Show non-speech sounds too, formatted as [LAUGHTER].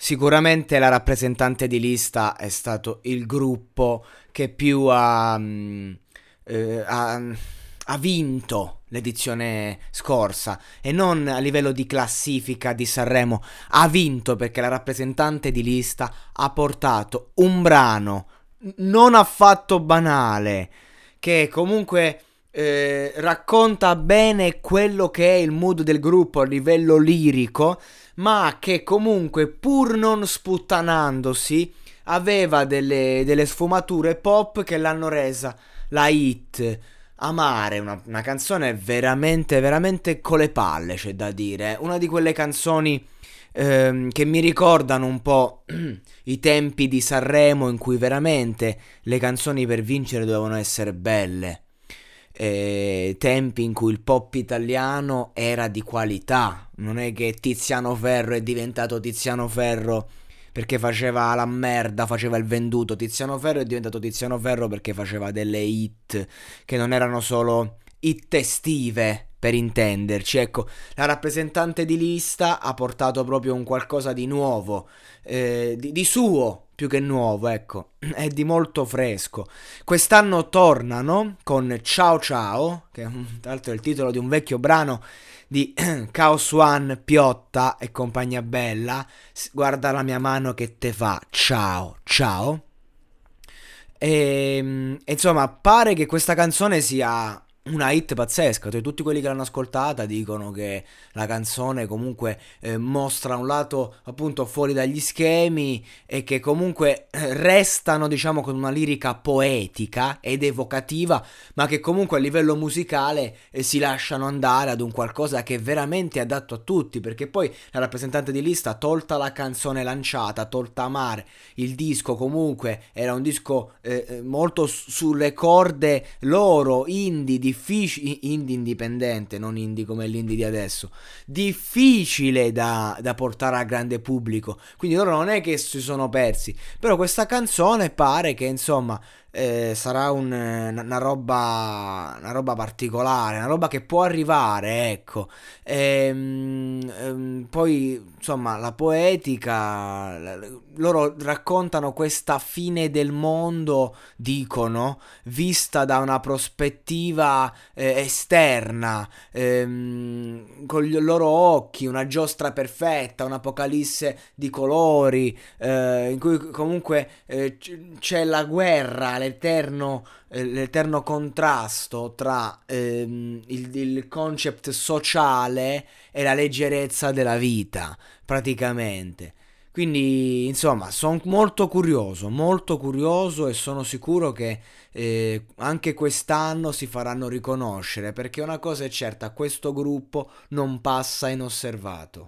Sicuramente la rappresentante di lista è stato il gruppo che più ha, mm, eh, ha, ha vinto l'edizione scorsa. E non a livello di classifica di Sanremo, ha vinto perché la rappresentante di lista ha portato un brano non affatto banale che comunque eh, racconta bene quello che è il mood del gruppo a livello lirico, ma che comunque pur non sputtanandosi aveva delle, delle sfumature pop che l'hanno resa la hit. Amare, una, una canzone veramente, veramente con le palle, c'è da dire. Una di quelle canzoni ehm, che mi ricordano un po' [CLEARS THROAT] i tempi di Sanremo in cui veramente le canzoni per vincere dovevano essere belle eh, tempi in cui il pop italiano era di qualità, non è che Tiziano Ferro è diventato Tiziano Ferro perché faceva la merda, faceva il venduto, Tiziano Ferro è diventato Tiziano Ferro perché faceva delle hit che non erano solo hit estive, per intenderci. Ecco, la rappresentante di lista ha portato proprio un qualcosa di nuovo, eh, di, di, suo più che nuovo, ecco, è di molto fresco. Quest'anno tornano con Ciao Ciao, che tra l'altro è il titolo di un vecchio brano di [CLEARS THROAT] Chaos One, Piotta e compagnia bella. Guarda la mia mano che te fa, ciao, ciao. E, insomma, pare che questa canzone sia una hit pazzesca, cioè tutti quelli che l'hanno ascoltata dicono che la canzone comunque eh, mostra un lato appunto fuori dagli schemi e che comunque eh, restano diciamo con una lirica poetica ed evocativa, ma che comunque a livello musicale eh, si lasciano andare ad un qualcosa che è veramente adatto a tutti, perché poi la rappresentante di lista, tolta la canzone lanciata, tolta Amare, il disco comunque era un disco eh, eh molto sulle corde loro, indie, di difficile, indie indipendente, non indie come l'indie di adesso, difficile da, da, portare al grande pubblico. Quindi loro non è che si sono persi, però questa canzone pare che insomma eh, sarà un, una, roba, una roba particolare, una roba che può arrivare, ecco. E, ehm, ehm, poi, insomma, la poetica, loro raccontano questa fine del mondo, dicono, vista da una prospettiva eh, esterna, ehm, con i loro occhi, una giostra perfetta, un'apocalisse di colori, eh, in cui comunque eh, c'è la guerra, l'eterno, eh, l'eterno contrasto tra ehm, il, il concept sociale e la leggerezza della vita, praticamente. Quindi, insomma, sono molto curioso, molto curioso e sono sicuro che eh, anche quest'anno si faranno riconoscere, perché una cosa è certa, questo gruppo non passa inosservato.